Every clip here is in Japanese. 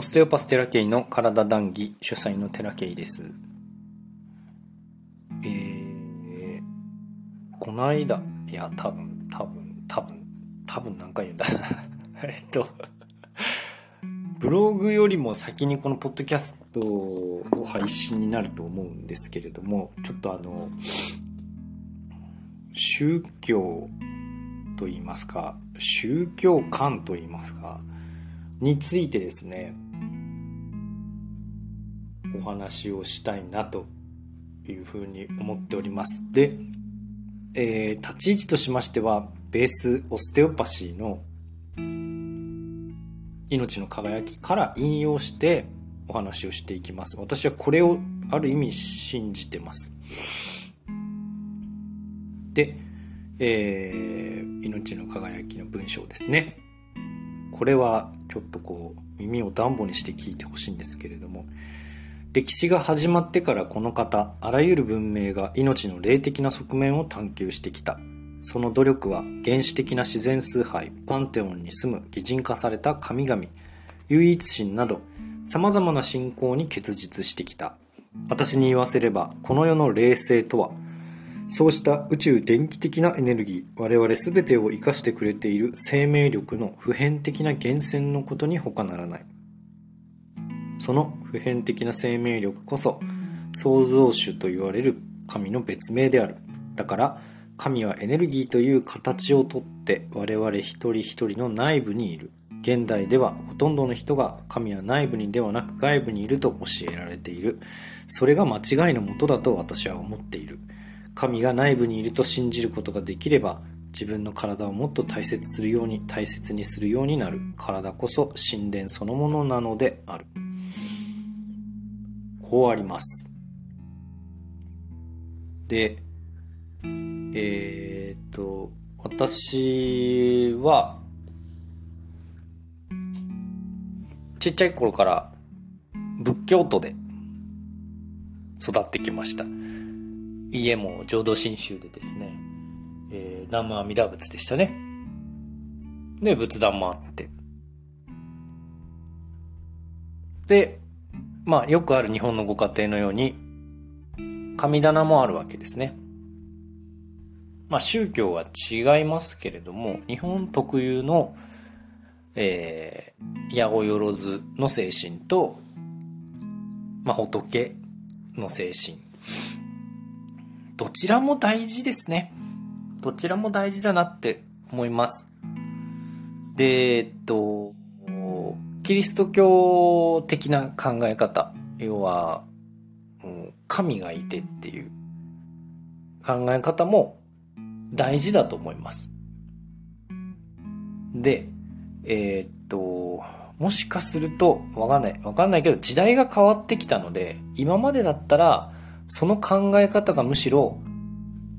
オステオパステラケイの体談義主催のテラケイです。えー、この間、いや、多分、多分、多分、多分何回言うんだ。えっと、ブログよりも先にこのポッドキャストを配信になると思うんですけれども、ちょっとあの、宗教と言いますか、宗教観と言いますか、についてですね、お話をしたいなというふうに思っております。で、えー立ち位置としましては、ベースオステオパシーの命の輝きから引用してお話をしていきます。私はこれをある意味信じてます。で、えー命の輝きの文章ですね。これはちょっとこう耳を暖房にして聞いてほしいんですけれども、歴史が始まってからこの方、あらゆる文明が命の霊的な側面を探求してきた。その努力は原始的な自然崇拝、パンテオンに住む擬人化された神々、唯一神など、様々な信仰に結実してきた。私に言わせれば、この世の霊性とは、そうした宇宙電気的なエネルギー、我々全てを生かしてくれている生命力の普遍的な源泉のことに他ならない。その普遍的な生命力こそ創造主と言われる神の別名である。だから神はエネルギーという形をとって我々一人一人の内部にいる。現代ではほとんどの人が神は内部にではなく外部にいると教えられている。それが間違いのもとだと私は思っている。神が内部にいると信じることができれば自分の体をもっと大切するように大切にするようになる体こそ神殿そのものなのであるこうありますでえーっと私はちっちゃい頃から仏教徒で育ってきました家も浄土真宗でですね、えー、南無阿弥陀仏でしたね。で、仏壇もあって。で、まあよくある日本のご家庭のように、神棚もあるわけですね。まあ宗教は違いますけれども、日本特有の、えー、八百万の精神と、まあ仏の精神。どちらも大事ですね。どちらも大事だなって思います。で、えっと、キリスト教的な考え方、要は、神がいてっていう考え方も大事だと思います。で、えーっと、もしかすると、わかんない。わかんないけど、時代が変わってきたので、今までだったら、その考え方がむしろ、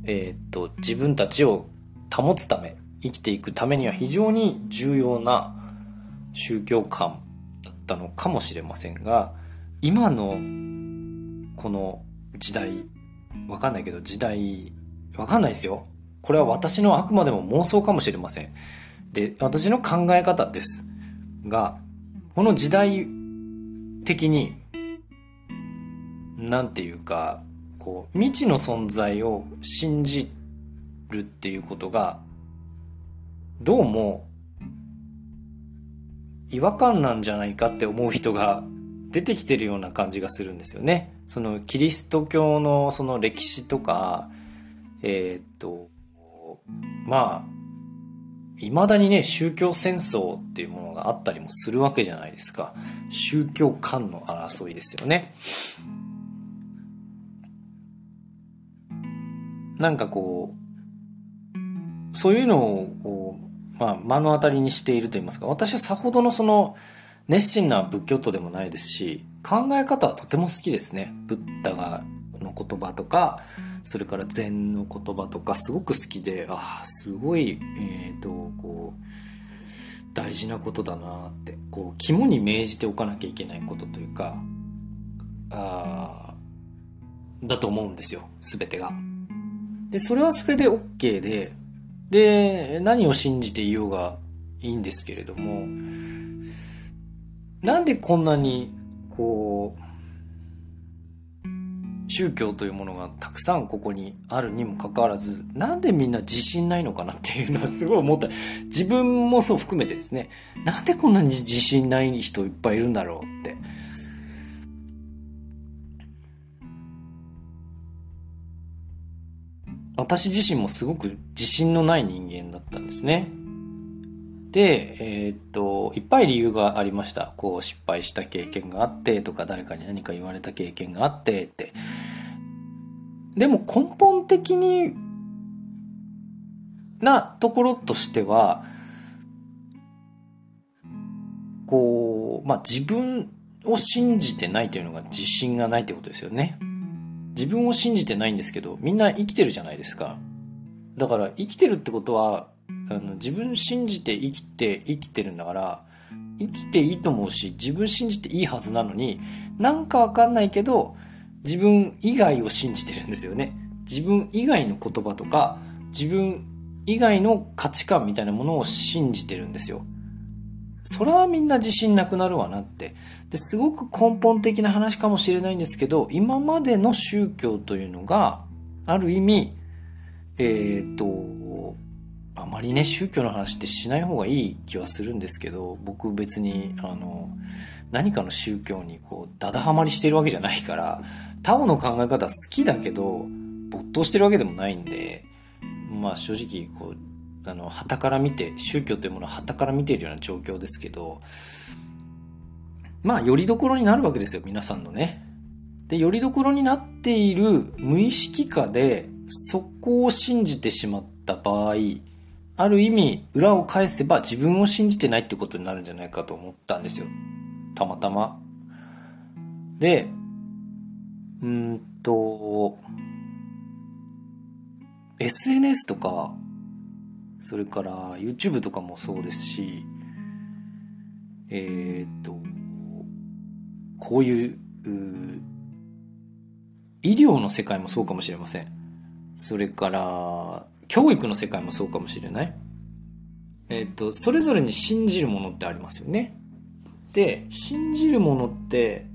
えーっと、自分たちを保つため、生きていくためには非常に重要な宗教観だったのかもしれませんが、今のこの時代、わかんないけど時代、わかんないですよ。これは私のあくまでも妄想かもしれません。で、私の考え方です。が、この時代的になんていうか、こう、未知の存在を信じるっていうことが、どうも、違和感なんじゃないかって思う人が出てきてるような感じがするんですよね。その、キリスト教のその歴史とか、えーっと、まあ、未だにね、宗教戦争っていうものがあったりもするわけじゃないですか。宗教間の争いですよね。なんかこう、そういうのをこう、まあ、目の当たりにしていると言いますか、私はさほどのその、熱心な仏教徒でもないですし、考え方はとても好きですね。ブッダがの言葉とか、それから禅の言葉とかすごく好きで、ああ、すごい、えっ、と、こう、大事なことだなって、こう、肝に銘じておかなきゃいけないことというか、ああ、だと思うんですよ、すべてが。で、それはそれで OK で、で、何を信じていようがいいんですけれども、なんでこんなに、こう、宗教というものがたくさんここにあるにもかかわらず、なんでみんな自信ないのかなっていうのはすごい思った。自分もそう含めてですね、なんでこんなに自信ない人いっぱいいるんだろうって。私自身もすごく自信のない人間だったんですね。で、えー、っと、いっぱい理由がありました。こう、失敗した経験があってとか、誰かに何か言われた経験があってって。でも根本的になところとしては、こう、まあ、自分を信じてないというのが自信がないってことですよね。自分を信じてないんですけど、みんな生きてるじゃないですか。だから生きてるってことは、あの自分信じて生きて生きてるんだから生きていいと思うし自分信じていいはずなのになんかわかんないけど自分以外を信じてるんですよね。自分以外の言葉とか自分以外の価値観みたいなものを信じてるんですよ。それはみんな自信なくなるわなって。ですごく根本的な話かもしれないんですけど今までの宗教というのがある意味えっ、とあまりね宗教の話ってしない方がいい気はするんですけど僕別にあの何かの宗教にこうダダハマりしてるわけじゃないからタオの考え方好きだけど没頭してるわけでもないんでまあ正直こうあの旗から見て宗教というものは旗から見ているような状況ですけどまあよりどころになるわけですよ皆さんのね。でよりどころになっている無意識下でそこを信じてしまった場合ある意味、裏を返せば自分を信じてないってことになるんじゃないかと思ったんですよ。たまたま。で、うんと、SNS とか、それから YouTube とかもそうですし、えー、っと、こういう、う医療の世界もそうかもしれません。それから、教育の世界もそうかもしれない。えっ、ー、と、それぞれに信じるものってありますよね。で、信じるものって、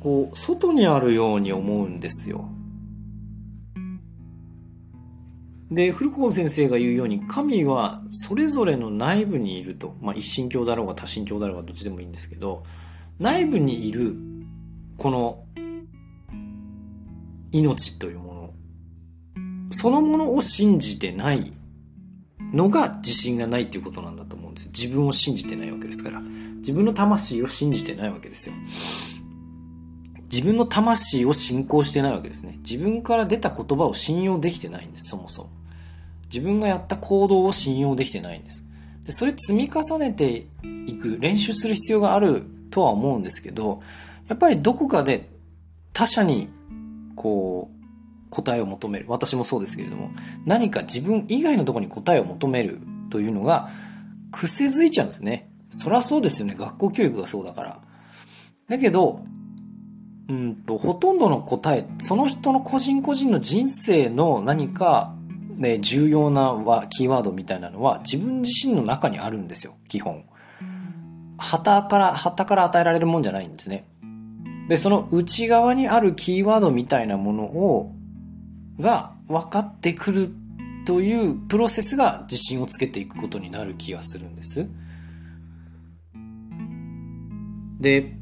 こう、外にあるように思うんですよ。で、古川先生が言うように、神はそれぞれの内部にいると。まあ、一神教だろうが多神教だろうがどっちでもいいんですけど、内部にいる、この、命というものそのものを信じてないのが自信がないっていうことなんだと思うんですよ。自分を信じてないわけですから。自分の魂を信じてないわけですよ。自分の魂を信仰してないわけですね。自分から出た言葉を信用できてないんです、そもそも。自分がやった行動を信用できてないんです。でそれ積み重ねていく、練習する必要があるとは思うんですけど、やっぱりどこかで他者にこう答えを求める。私もそうですけれども、何か自分以外のとこに答えを求めるというのが癖づいちゃうんですね。そりゃそうですよね。学校教育がそうだから。だけど、うんと、ほとんどの答え、その人の個人個人の人生の何か、ね、重要なはキーワードみたいなのは自分自身の中にあるんですよ、基本。旗から、旗から与えられるもんじゃないんですね。で、その内側にあるキーワードみたいなものをが分かってくるというプロセスが自信をつけていくことになる気がするんです。で、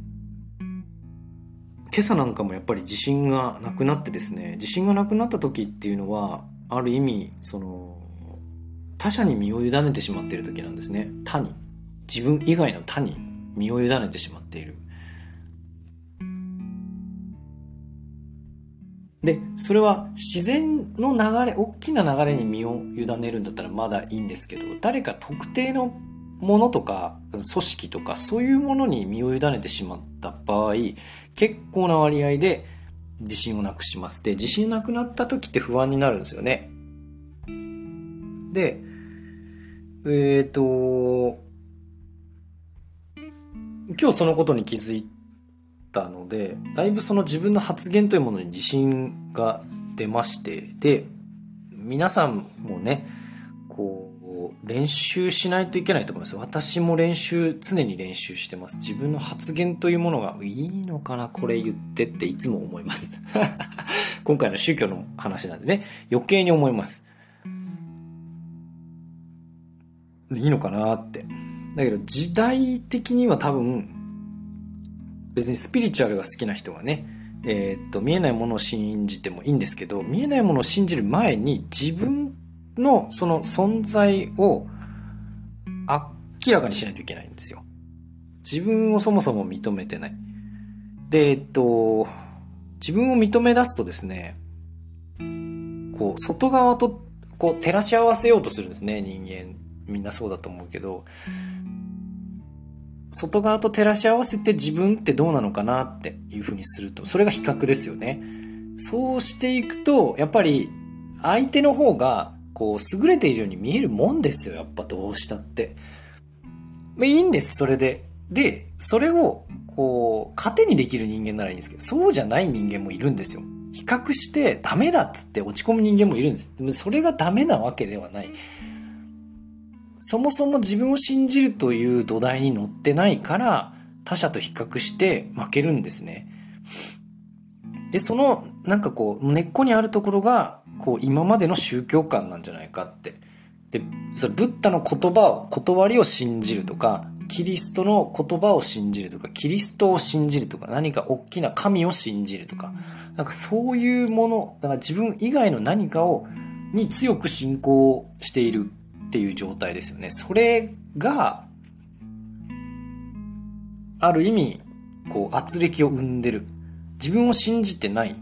今朝なんかもやっぱり自信がなくなってですね、自信がなくなった時っていうのは、ある意味、その、他者に身を委ねてしまっている時なんですね。他に。自分以外の他に身を委ねてしまっている。で、それは自然の流れ、大きな流れに身を委ねるんだったらまだいいんですけど、誰か特定のものとか、組織とか、そういうものに身を委ねてしまった場合、結構な割合で自信をなくします。で、自信なくなった時って不安になるんですよね。で、えっ、ー、と、今日そのことに気づいたので、だいぶその自分の発言というものに自信が出まして、で、皆さんもね、練習しないといけないと思います。私も練習、常に練習してます。自分の発言というものがいいのかなこれ言ってっていつも思います。今回の宗教の話なんでね、余計に思います。いいのかなって。だけど時代的には多分、別にスピリチュアルが好きな人はね、えー、っと、見えないものを信じてもいいんですけど、見えないものを信じる前に自分のその存在を明らかにしないといけないんですよ。自分をそもそも認めてない。で、えっと、自分を認め出すとですね、こう、外側とこう照らし合わせようとするんですね、人間。みんなそうだと思うけど、外側と照らし合わせて自分ってどうなのかなっていうふうにすると、それが比較ですよね。そうしていくと、やっぱり相手の方がこう優れているように見えるもんですよ、やっぱどうしたって。まあ、いいんです、それで。で、それをこう、糧にできる人間ならいいんですけど、そうじゃない人間もいるんですよ。比較してダメだっつって落ち込む人間もいるんです。でもそれがダメなわけではない。そもそも自分を信じるという土台に乗ってないから他者と比較して負けるんですね。で、そのなんかこう根っこにあるところがこう今までの宗教観なんじゃないかって。で、それブッダの言葉を、断りを信じるとか、キリストの言葉を信じるとか、キリストを信じるとか、何か大きな神を信じるとか、なんかそういうもの、だから自分以外の何かを、に強く信仰しているっていう状態ですよね。それが、ある意味、こう、圧力を生んでる。自分を信じてない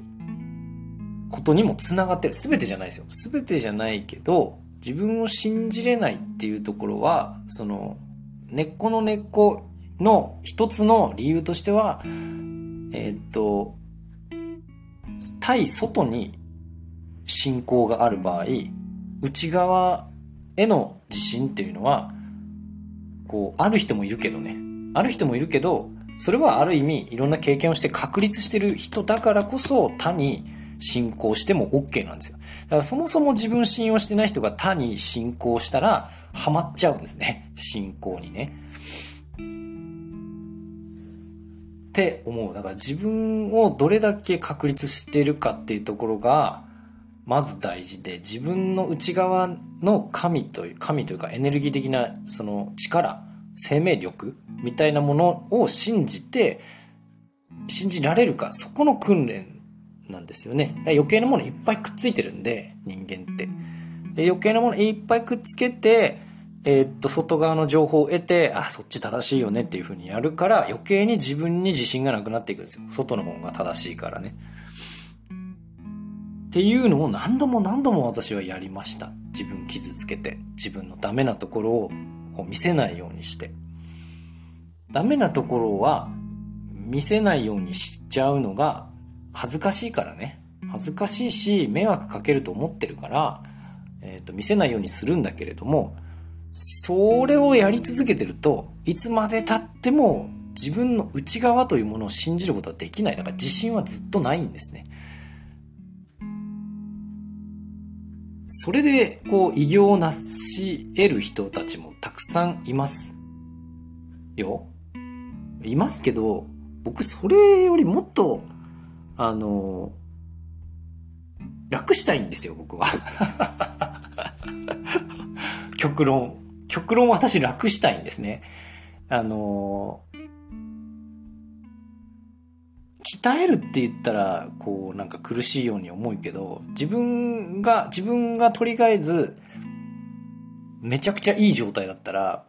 ことにも繋がってる。すべてじゃないですよ。すべてじゃないけど、自分を信じれないっていうところは、その、根っこの根っこの一つの理由としては、えー、っと、対外に信仰がある場合、内側への自信っていうのは、こう、ある人もいるけどね。ある人もいるけど、それはある意味いろんな経験をして確立してる人だからこそ他に信仰しても OK なんですよ。だからそもそも自分信用してない人が他に信仰したらハマっちゃうんですね。信仰にね。って思う。だから自分をどれだけ確立してるかっていうところが、まず大事で、自分の内側の神という、神というかエネルギー的なその力、生命力みたいなものを信じて、信じられるか、そこの訓練なんですよね。余計なものいっぱいくっついてるんで、人間って。で余計なものいっぱいくっつけて、えー、っと、外側の情報を得て、あ、そっち正しいよねっていう風にやるから、余計に自分に自信がなくなっていくんですよ。外の方が正しいからね。っていうのを何度も何度も私はやりました。自分傷つけて、自分のダメなところをこう見せないようにして。ダメなところは見せないようにしちゃうのが恥ずかしいからね。恥ずかしいし、迷惑かけると思ってるから、えっ、ー、と、見せないようにするんだけれども、それをやり続けてると、いつまで経っても自分の内側というものを信じることはできない。だから自信はずっとないんですね。それで、こう、偉業を成し得る人たちもたくさんいます。よ。いますけど、僕それよりもっと、あの、楽したいんですよ、僕は。極論。極論私楽したいんですね。あの、鍛えるって言ったら、こう、なんか苦しいように思うけど、自分が、自分がとりあえず、めちゃくちゃいい状態だったら、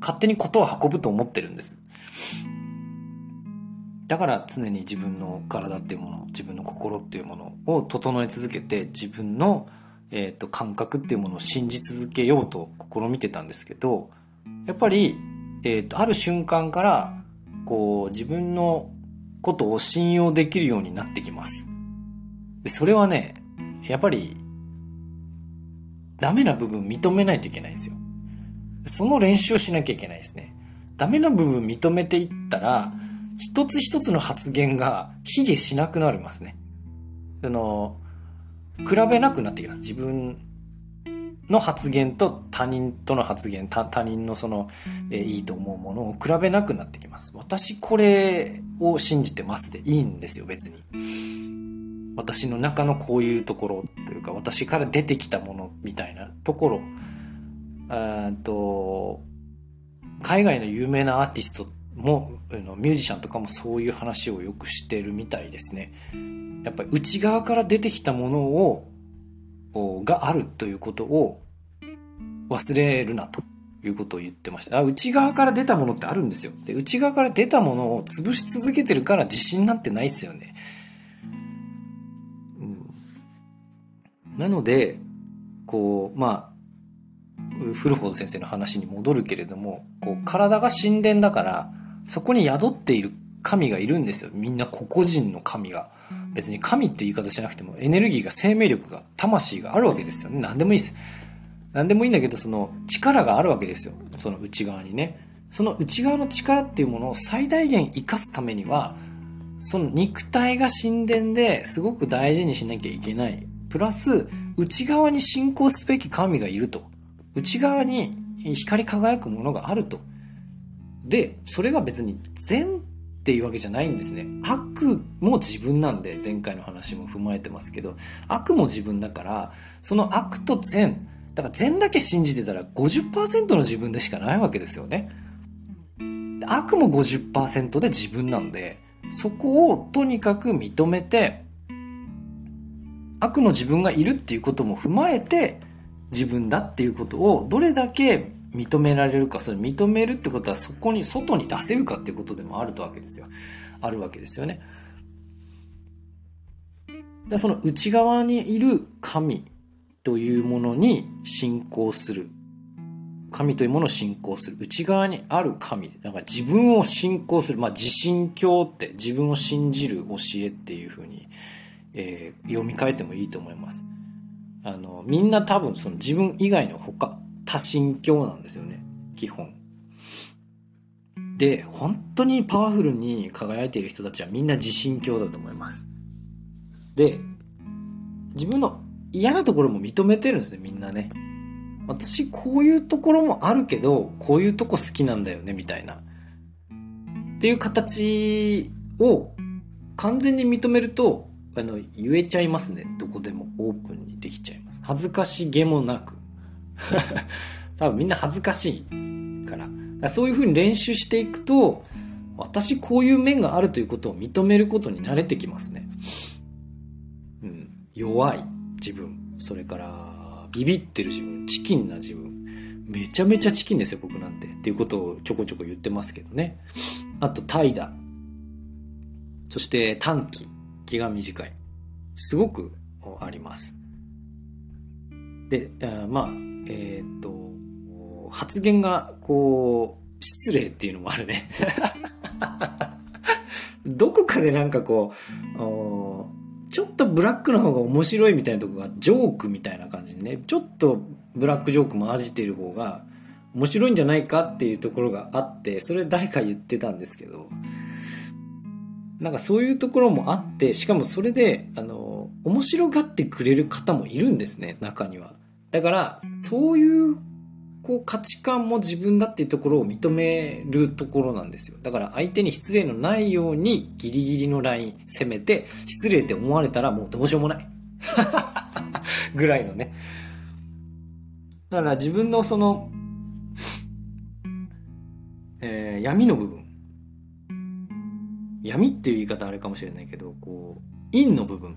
勝手にことを運ぶと思ってるんです。だから常に自分の体っていうもの、自分の心っていうものを整え続けて、自分の、え、ー、と、感覚っていうものを信じ続けようと試みてたんですけど、やっぱり、えっ、ー、と、ある瞬間から、こう、自分のことを信用できるようになってきます。でそれはね、やっぱり、ダメな部分認めないといけないんですよ。その練習をしなきゃいけないですね。ダメな部分認めていったら、一つ一つの発言が卑下しなくなりますね。あの、比べなくなってきます。自分の発言と他人との発言、他他人のその、えー、いいと思うものを比べなくなってきます。私これを信じてますでいいんですよ、別に。私の中のこういうところというか、私から出てきたものみたいなところ、と海外の有名なアーティストも、ミュージシャンとかもそういう話をよくしてるみたいですね。やっぱり内側から出てきたものをがあるということを忘れるなということを言ってました。あ内側から出たものってあるんですよ。で、内側から出たものを潰し続けてるから自信なんてないっすよね。うん、なので、こう、まあ、古本先生の話に戻るけれども、こう、体が神殿だから、そこに宿っている神がいるんですよ。みんな個々人の神が。別に神って言い方しなくてもエネルギーが生命力が魂があるわけですよね。何でもいいです。何でもいいんだけどその力があるわけですよ。その内側にね。その内側の力っていうものを最大限生かすためにはその肉体が神殿ですごく大事にしなきゃいけない。プラス内側に信仰すべき神がいると。内側に光り輝くものがあるとでそれが別に善っていうわけじゃないんですね。悪も自分なんで、前回の話も踏まえてますけど、悪も自分だから、その悪と善、だから善だけ信じてたら50%の自分でしかないわけですよね。悪も50%で自分なんで、そこをとにかく認めて、悪の自分がいるっていうことも踏まえて、自分だっていうことをどれだけ認められるか、それ認めるってことはそこに、外に出せるかっていうことでもあるわけですよ。あるわけですよね。でその内側にいる神というものに信仰する。神というものを信仰する。内側にある神。だから自分を信仰する。まあ自信教って自分を信じる教えっていうふうに、えー、読み替えてもいいと思います。あの、みんな多分その自分以外の他、多神教なんですよね。基本。で、本当にパワフルに輝いている人たちはみんな自信教だと思います。で、自分の嫌なところも認めてるんですね、みんなね。私、こういうところもあるけど、こういうとこ好きなんだよね、みたいな。っていう形を完全に認めると、あの、言えちゃいますね。どこでもオープンにできちゃいます。恥ずかしげもなく。多分みんな恥ずかしいから。からそういうふうに練習していくと、私こういう面があるということを認めることに慣れてきますね。うん。弱い自分。それから、ビビってる自分。チキンな自分。めちゃめちゃチキンですよ、僕なんて。っていうことをちょこちょこ言ってますけどね。あと、怠惰。そして、短気。気が短い。すごくあります。で、まあ、えっ、と、発言が、こう、失礼っていうのもあるね。どこかでなんかこう、ちょっとブラックの方が面白いみたいなとこがジョークみたいな感じでね、ちょっとブラックジョークも混じっている方が面白いんじゃないかっていうところがあって、それ誰か言ってたんですけど、なんかそういうところもあって、しかもそれで、あの、面白がってくれる方もいるんですね、中には。だから、そういうこう価値観も自分だっていうところを認めるところなんですよ。だから相手に失礼のないようにギリギリのライン攻めて失礼って思われたらもうどうしようもない。ぐらいのね。だから自分のその、えー、闇の部分。闇っていう言い方あれかもしれないけど、こう、陰の部分。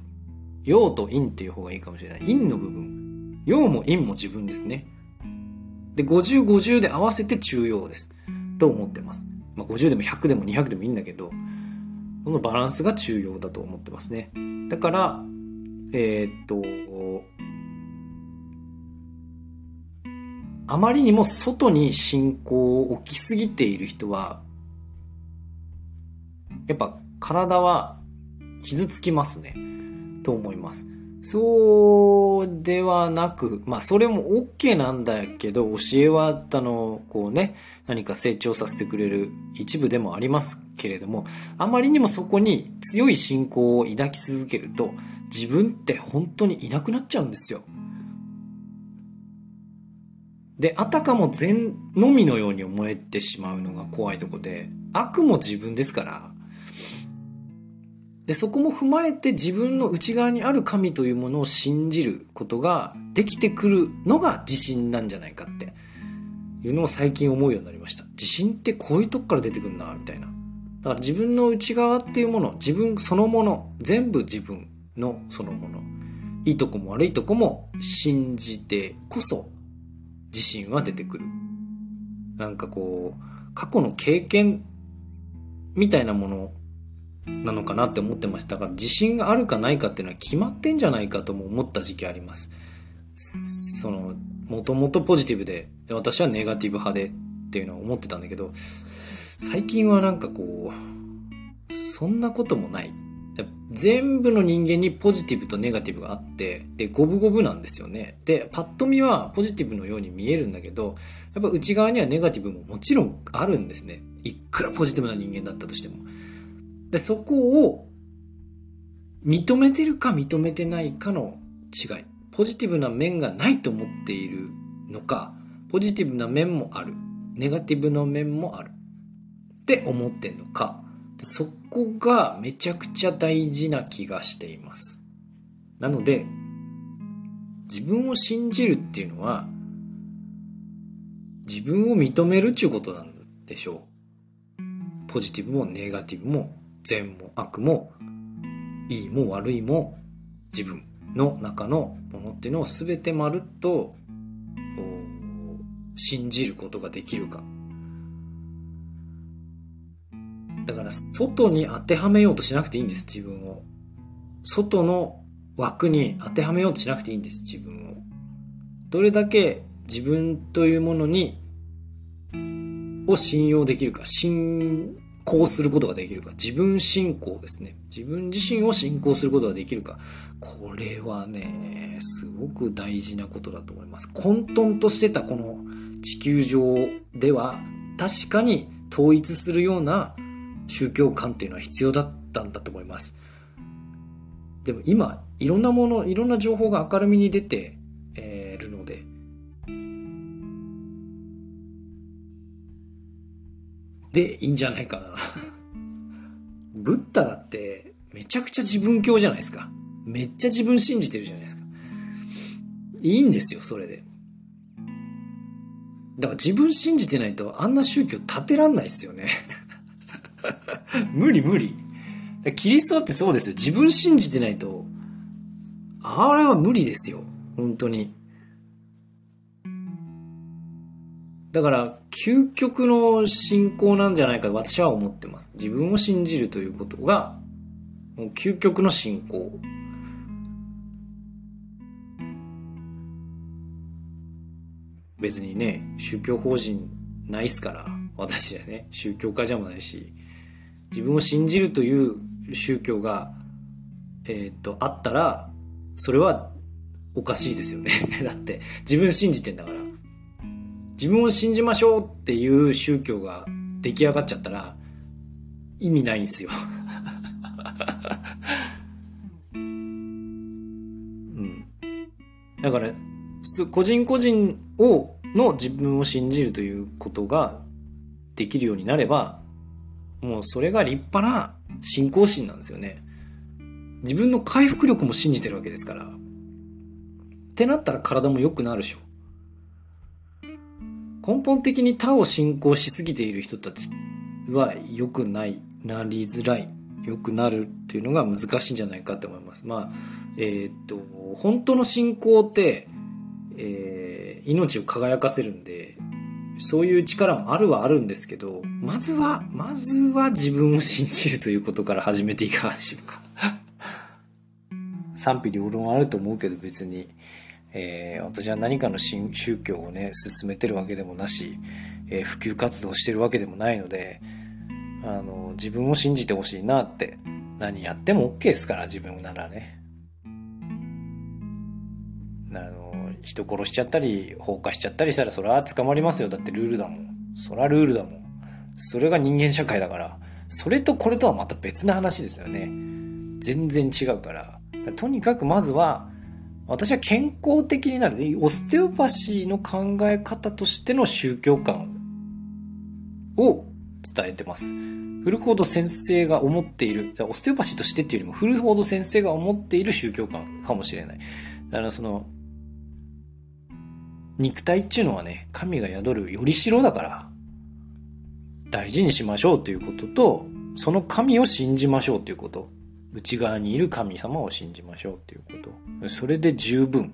陽と陰っていう方がいいかもしれない。陰の部分。陽も陰も自分ですね。で、50、50で合わせて中庸です。と思ってます。まあ、50でも100でも200でもいいんだけど、このバランスが中庸だと思ってますね。だから、えー、っと、あまりにも外に信仰を置きすぎている人は、やっぱ体は傷つきますね。と思います。そうではなく、まあそれも OK なんだけど、教えはあの、こうね、何か成長させてくれる一部でもありますけれども、あまりにもそこに強い信仰を抱き続けると、自分って本当にいなくなっちゃうんですよ。で、あたかも善のみのように思えてしまうのが怖いとこで、悪も自分ですから、で、そこも踏まえて自分の内側にある神というものを信じることができてくるのが自信なんじゃないかっていうのを最近思うようになりました。自信ってこういうとこから出てくるな、みたいな。だから自分の内側っていうもの、自分そのもの、全部自分のそのもの。いいとこも悪いとこも信じてこそ自信は出てくる。なんかこう、過去の経験みたいなものなのかなって思ってました。だから自信があるかないかっていうのは決まってんじゃないかとも思った時期あります。その、もともとポジティブで、私はネガティブ派でっていうのは思ってたんだけど、最近はなんかこう、そんなこともない。全部の人間にポジティブとネガティブがあって、で、五分五分なんですよね。で、パッと見はポジティブのように見えるんだけど、やっぱ内側にはネガティブももちろんあるんですね。いくらポジティブな人間だったとしても。で、そこを認めてるか認めてないかの違い。ポジティブな面がないと思っているのか、ポジティブな面もある。ネガティブの面もある。って思ってんのか。そこがめちゃくちゃ大事な気がしています。なので、自分を信じるっていうのは、自分を認めるっていうことなんでしょう。ポジティブもネガティブも善も悪もいいも悪いも自分の中のものっていうのを全てまるっと信じることができるか。だから外に当てはめようとしなくていいんです自分を。外の枠に当てはめようとしなくていいんです自分を。どれだけ自分というものにを信用できるか。信行することができるか。自分信仰ですね。自分自身を信仰することができるか。これはね、すごく大事なことだと思います。混沌としてたこの地球上では、確かに統一するような宗教観っていうのは必要だったんだと思います。でも今、いろんなもの、いろんな情報が明るみに出て、でいいんじゃないかな。ブッダだってめちゃくちゃ自分教じゃないですか。めっちゃ自分信じてるじゃないですか。いいんですよ、それで。だから自分信じてないとあんな宗教立てらんないっすよね。無 理無理。キリストだってそうですよ。自分信じてないと、あれは無理ですよ。本当に。だから、究極の信仰なんじゃないかと私は思ってます。自分を信じるということが、もう究極の信仰。別にね、宗教法人ないっすから、私はね、宗教家じゃもないし、自分を信じるという宗教が、えっ、と、あったら、それはおかしいですよね。だって、自分信じてんだから。自分を信じましょうっていう宗教が出来上がっちゃったら意味ないんすようん。だから、個人個人を、の自分を信じるということができるようになれば、もうそれが立派な信仰心なんですよね。自分の回復力も信じてるわけですから。ってなったら体も良くなるでしょ。根本的に他を信仰しすぎている人たちは良くない、なりづらい、良くなるっていうのが難しいんじゃないかと思います。まあ、えー、っと、本当の信仰って、えー、命を輝かせるんで、そういう力もあるはあるんですけど、まずは、まずは自分を信じるということから始めていかがでしょうか。賛否両論あると思うけど別に、えー、私は何かの新宗教をね、進めてるわけでもなし、えー、普及活動してるわけでもないので、あの、自分を信じてほしいなって、何やっても OK ですから、自分ならね。あの、人殺しちゃったり、放火しちゃったりしたら、それは捕まりますよ。だってルールだもん。それはルールだもん。それが人間社会だから、それとこれとはまた別な話ですよね。全然違う。からとにかくまずは、私は健康的になる。オステオパシーの考え方としての宗教観を伝えてます。フルフォード先生が思っている、オステオパシーとしてっていうよりも、フルフォード先生が思っている宗教観かもしれない。だからその、肉体っていうのはね、神が宿るよりしろだから、大事にしましょうということと、その神を信じましょうということ。内側にいる神様を信じましょうということ。それで十分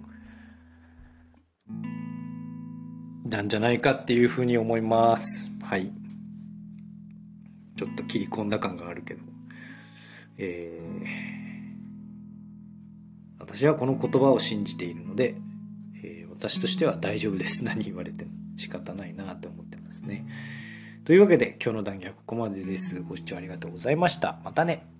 なんじゃないかっていうふうに思います。はい。ちょっと切り込んだ感があるけど。えー、私はこの言葉を信じているので、えー、私としては大丈夫です。何言われても仕方ないなって思ってますね。というわけで今日の談義はここまでです。ご視聴ありがとうございました。またね。